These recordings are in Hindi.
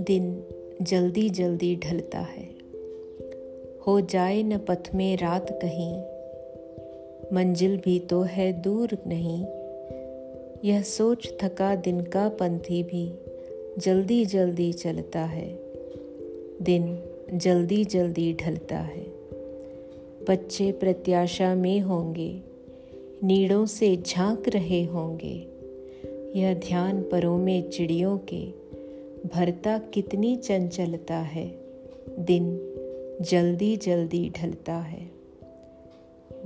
दिन जल्दी जल्दी ढलता है। हो जाए न पथ में रात कहीं, मंजिल भी तो है दूर नहीं। यह सोच थका दिन का पंथी भी जल्दी जल्दी चलता है। दिन जल्दी जल्दी ढलता है। बच्चे प्रत्याशा में होंगे नीड़ों से झाँक रहे होंगे। यह ध्यान परों में चिड़ियों के। भरता कितनी चंचलता है। दिन जल्दी जल्दी ढलता है।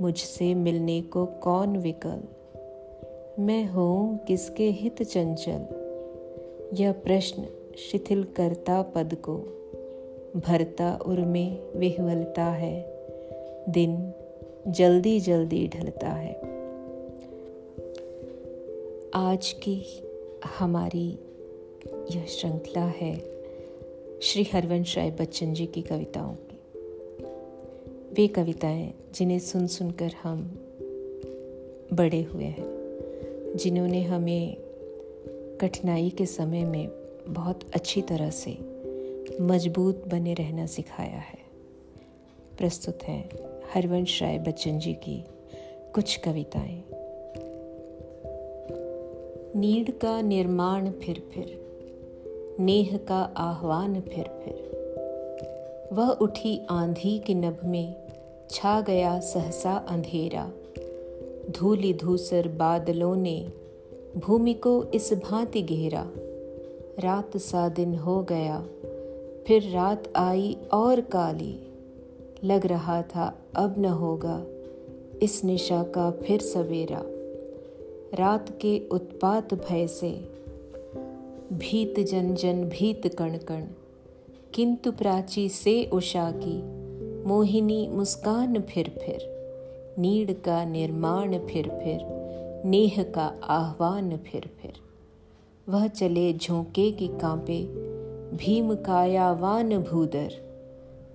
मुझसे मिलने को कौन विकल? मैं हूँ किसके हित चंचल? यह प्रश्न शिथिल करता पद को। भरता उर्मे विह्वलता है। दिन जल्दी जल्दी ढलता है। आज की हमारी यह श्रृंखला है श्री हरवंश राय बच्चन जी की कविताओं की। वे कविताएँ जिन्हें सुन सुनकर हम बड़े हुए हैं, जिन्होंने हमें कठिनाई के समय में बहुत अच्छी तरह से मज़बूत बने रहना सिखाया है। प्रस्तुत हैं हरवंश राय बच्चन जी की कुछ कविताएँ। नीड का निर्माण फिर फिर, नेह का आह्वान फिर फिर। वह उठी आंधी की नभ में, छा गया सहसा अंधेरा। धूली धूसर बादलों ने भूमि को इस भांति घेरा। रात सा दिन हो गया, फिर रात आई और काली। लग रहा था अब न होगा इस निशा का फिर सवेरा। रात के उत्पात भय से। भीत जन जन भीत कण कण। किंतु प्राची से उषा की। मोहिनी मुस्कान फिर फिर। नीड का निर्माण फिर फिर। नेह का आह्वान फिर फिर। वह चले झोंके की कांपे। भीम कायावान भूदर।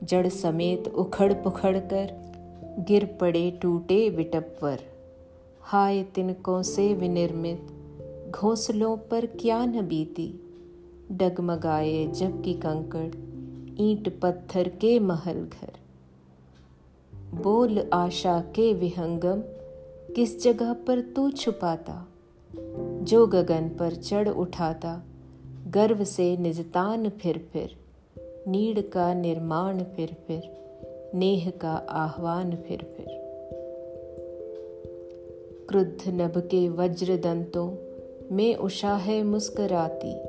जड़ समेत उखड़ पुखड़ कर। गिर पड़े टूटे विटपवर हाय तिनकों से विनिर्मित। घोंसलों पर क्या न बीती। डगमगाए जबकि कंकड़, ईंट पत्थर के महल घर। बोल आशा के विहंगम, किस जगह पर तू छुपाता? जो गगन पर चढ़ उठाता, गर्व से निजतान फिर फिर। नीड का निर्माण फिर फिर, नेह का आह्वान फिर फिर। क्रुद्ध नभ के वज्र दंतों में उषा है मुस्कराती।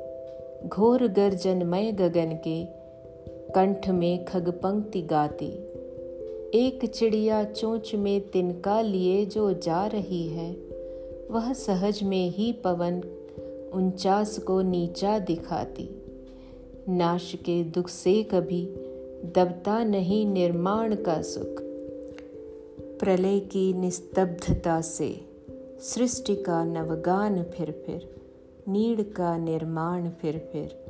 घोर गर्जनमय गगन के, कंठ में खग पंक्ति गाती। एक चिड़िया चोंच में तिनका लिए जो जा रही है, वह सहज में ही पवन उनचास को नीचा दिखाती। नाश के दुख से कभी दबता नहीं निर्माण का सुख। प्रलय की निस्तब्धता से सृष्टि का नवगान फिर फिर, नीड़ का निर्माण फिर फिर,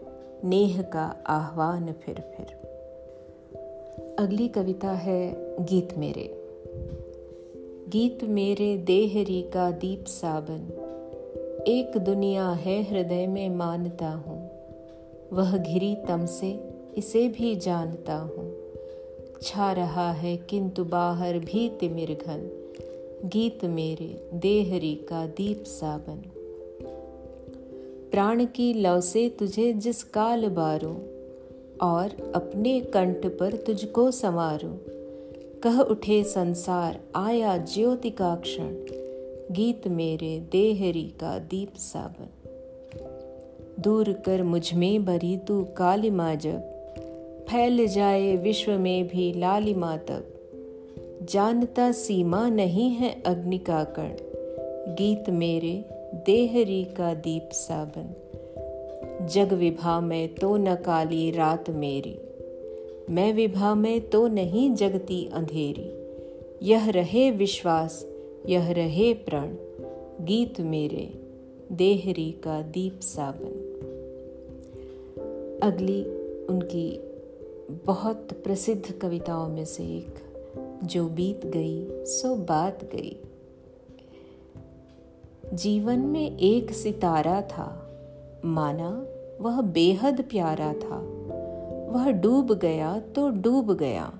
नेह का आह्वान फिर फिर। अगली कविता है गीत मेरे। गीत मेरे देहरी का दीप साबन, एक दुनिया है हृदय में मानता हूँ। वह घिरी तम से इसे भी जानता हूँ। छा रहा है किंतु बाहर भी तिमिर घन। गीत मेरे, देहरी का दीप साबन प्राण की लव से तुझे जिस काल बारो, और अपने कंठ पर तुझको संवारो। कह उठे संसार, आया ज्योति का क्षण। गीत मेरे, देहरी का दीप साबन दूर कर मुझमें भरी तू कालिमा जब फैल जाए विश्व में भी लालिमा तब जानता सीमा नहीं है अग्नि का कण गीत मेरे, देहरी का दीप साबन जग विभा में तो न काली रात मेरी। मैं विभा में तो नहीं जगती अंधेरी। यह रहे विश्वास, यह रहे प्रण। गीत मेरे, देहरी का दीप साबन अगली उनकी बहुत प्रसिद्ध कविताओं में से एक। जो बीत गई, सो बात गई। जीवन में एक सितारा था। माना वह बेहद प्यारा था। वह डूब गया तो डूब गया।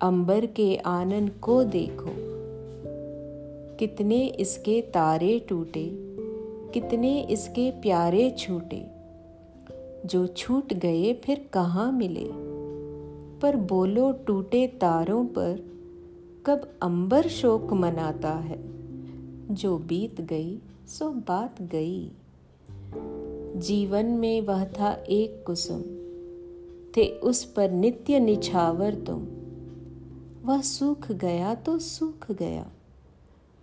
अंबर के आनंद को देखो। कितने इसके तारे टूटे, कितने इसके प्यारे छूटे। जो छूट गए फिर कहाँ मिले? पर बोलो टूटे तारों पर कब अंबर शोक मनाता है। जो बीत गई, सो बात गई। जीवन में वह था एक कुसुम। थे उस पर नित्य निछावर तुम। वह सूख गया तो सूख गया।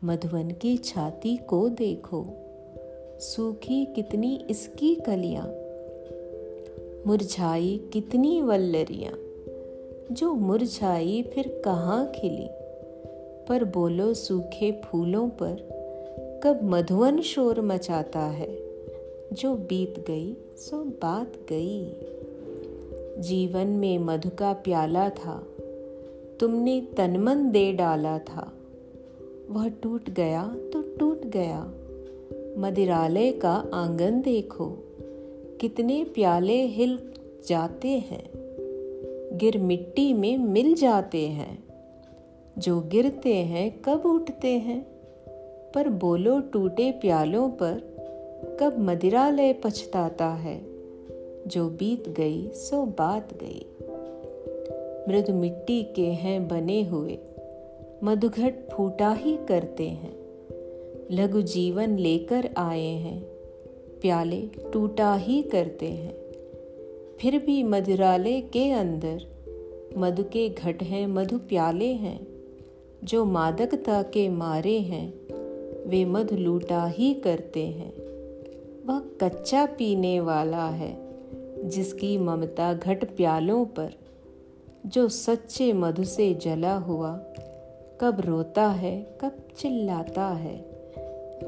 मधुवन की छाती को देखो। सूखी कितनी इसकी कलियाँ। मुरझाई कितनी वल्लरियाँ। जो मुरझाई फिर कहाँ खिली? पर बोलो, सूखे फूलों पर कब मधुवन शोर मचाता है? जो बीत गई, सो बात गई। जीवन में मधु का प्याला था, तुमने तनमन दे डाला था। वह टूट गया तो टूट गया। मदिरालय का आँगन देखो, कितने प्याले हिल जाते हैं। गिर मिट्टी में मिल जाते हैं। जो गिरते हैं, कब उठते हैं? पर बोलो टूटे प्यालों पर, कब मदिरालय पछताता है। जो बीत गई, सो बात गई। मृद मिट्टी के हैं बने हुए, मधुघट फूटा ही करते हैं। लघु जीवन लेकर आए हैं, प्याले टूटा ही करते हैं। फिर भी मधुरालय के अंदर। मधु के घट हैं, मधु प्याले हैं। जो मादकता के मारे हैं, वे मधु लूटा ही करते हैं। वह कच्चा पीने वाला है, जिसकी ममता घट प्यालों पर। जो सच्चे मधु से जला हुआ, कब रोता है, कब चिल्लाता है।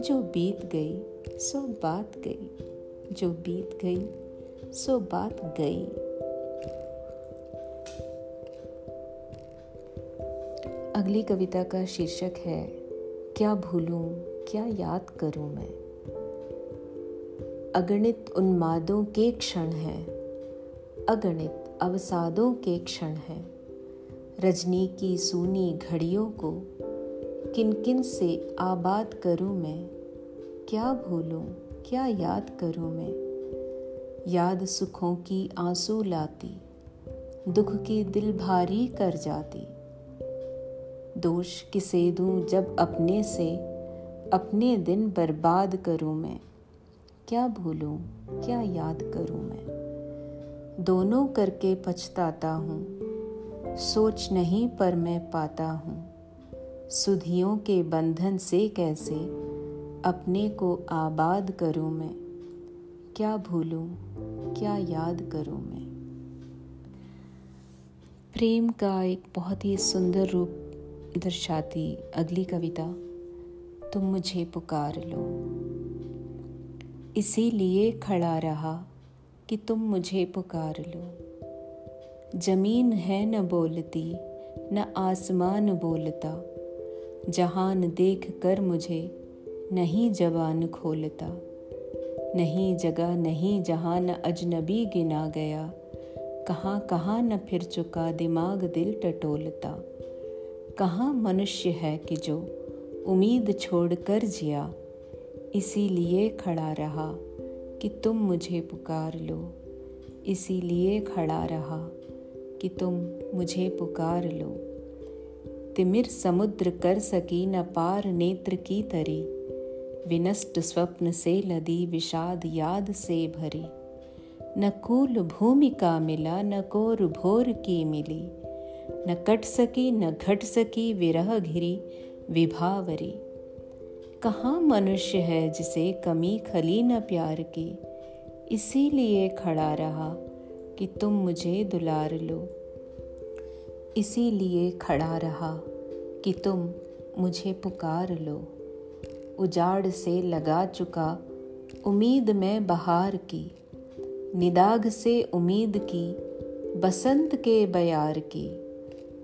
जो बीत गई, सो बात गई, जो बीत गई सो बात गई। अगली कविता का शीर्षक है, क्या भूलूं, क्या याद करूँ मैं? अगणित उन्मादों के क्षण है, अगणित अवसादों के क्षण है। रजनी की सूनी घड़ियों को किन किन से आबाद करूँ मैं? क्या भूलूं, क्या याद करूँ मैं? याद सुखों की आँसू लाती, दुख की दिल भारी कर जाती। दोष किसे दूँ जब अपने से, अपने दिन बर्बाद करूँ मैं। क्या भूलूं, क्या याद करूँ मैं। दोनों करके पछताता हूँ, सोच नहीं पर मैं पाता हूँ। सुधियों के बंधन से कैसे, अपने को आबाद करूँ मैं। क्या भूलूं? क्या याद करूँ मैं? प्रेम का एक बहुत ही सुंदर रूप दर्शाती अगली कविता, तुम मुझे पुकार लो। इसीलिए खड़ा रहा कि तुम मुझे पुकार लो। ज़मीन है न बोलती, न आसमान बोलता, जहान देख कर मुझे नहीं जबान खोलता। नहीं जगह, नहीं जहाँ न अजनबी गिना गया। कहाँ कहाँ न फिर चुका दिमाग दिल टटोलता। कहाँ मनुष्य है कि जो उम्मीद छोड़ कर जिया। इसीलिए खड़ा रहा कि तुम मुझे पुकार लो। इसीलिए खड़ा रहा कि तुम मुझे पुकार लो। तिमिर समुद्र कर सकी न पार नेत्र की तरी। विनष्ट स्वप्न से लदी विषाद याद से भरी। न कूल भूमिका मिला, न कोर भोर की मिली। न कट सकी, न घट सकी विरह घिरी, विभावरी। कहाँ मनुष्य है जिसे कमी खली न प्यार की? इसीलिए खड़ा रहा कि तुम मुझे दुलार लो। इसीलिए खड़ा रहा कि तुम मुझे पुकार लो। उजाड़ से लगा चुका, उम्मीद में बहार की निदाग से उम्मीद की, बसंत के बयार की।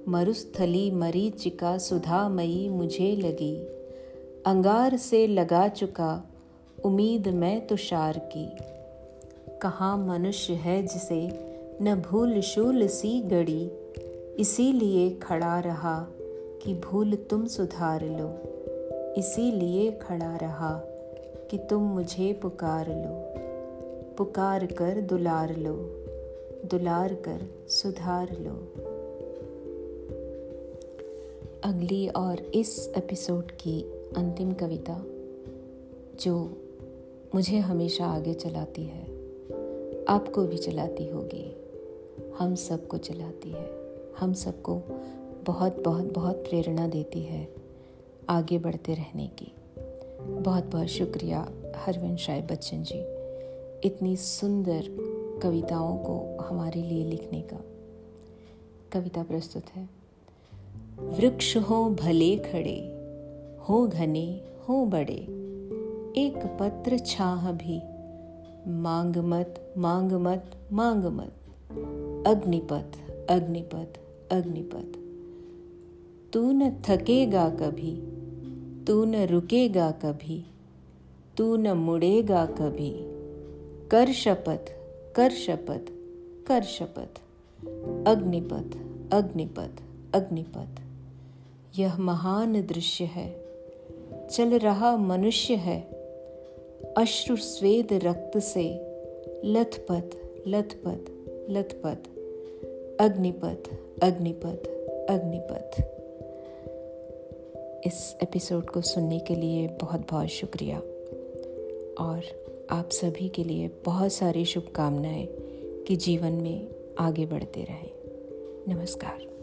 मरुस्थली मरीचिका सुधामयी मुझे लगी, अंगार से लगा चुका, उम्मीद मैं तुषार की। कहाँ मनुष्य है जिसे न भूल शूल सी गड़ी, इसीलिए खड़ा रहा कि भूल तुम सुधार लो। इसीलिए खड़ा रहा कि तुम मुझे पुकार लो। पुकार कर दुलार लो। दुलार कर सुधार लो। अगली और इस एपिसोड की अंतिम कविता, जो मुझे हमेशा आगे चलाती है, आपको भी चलाती होगी। हम सबको चलाती है। हम सबको बहुत बहुत बहुत प्रेरणा देती है। आगे बढ़ते रहने की। बहुत बहुत शुक्रिया, हरविंद शाह बच्चन जी, इतनी सुंदर कविताओं को हमारे लिए लिखने का। कविता प्रस्तुत है। वृक्ष हो भले खड़े, हो घने, हो बड़े, एक पत्र छाह भी, मांग मत मांग मत मांग मत, अग्निपथ अग्निपथ अग्निपथ, तू न थकेगा कभी तू न रुकेगा कभी, तू न मुड़ेगा कभी। कर शपथ कर शपथ कर शपथ। अग्निपथ अग्निपथ अग्निपथ। यह महान दृश्य है। चल रहा मनुष्य है। अश्रु स्वेद रक्त से। लथपथ लथपथ लथपथ। अग्निपथ अग्निपथ अग्निपथ। इस एपिसोड को सुनने के लिए बहुत बहुत शुक्रिया। और आप सभी के लिए बहुत सारी शुभकामनाएँ कि जीवन में आगे बढ़ते रहें। नमस्कार।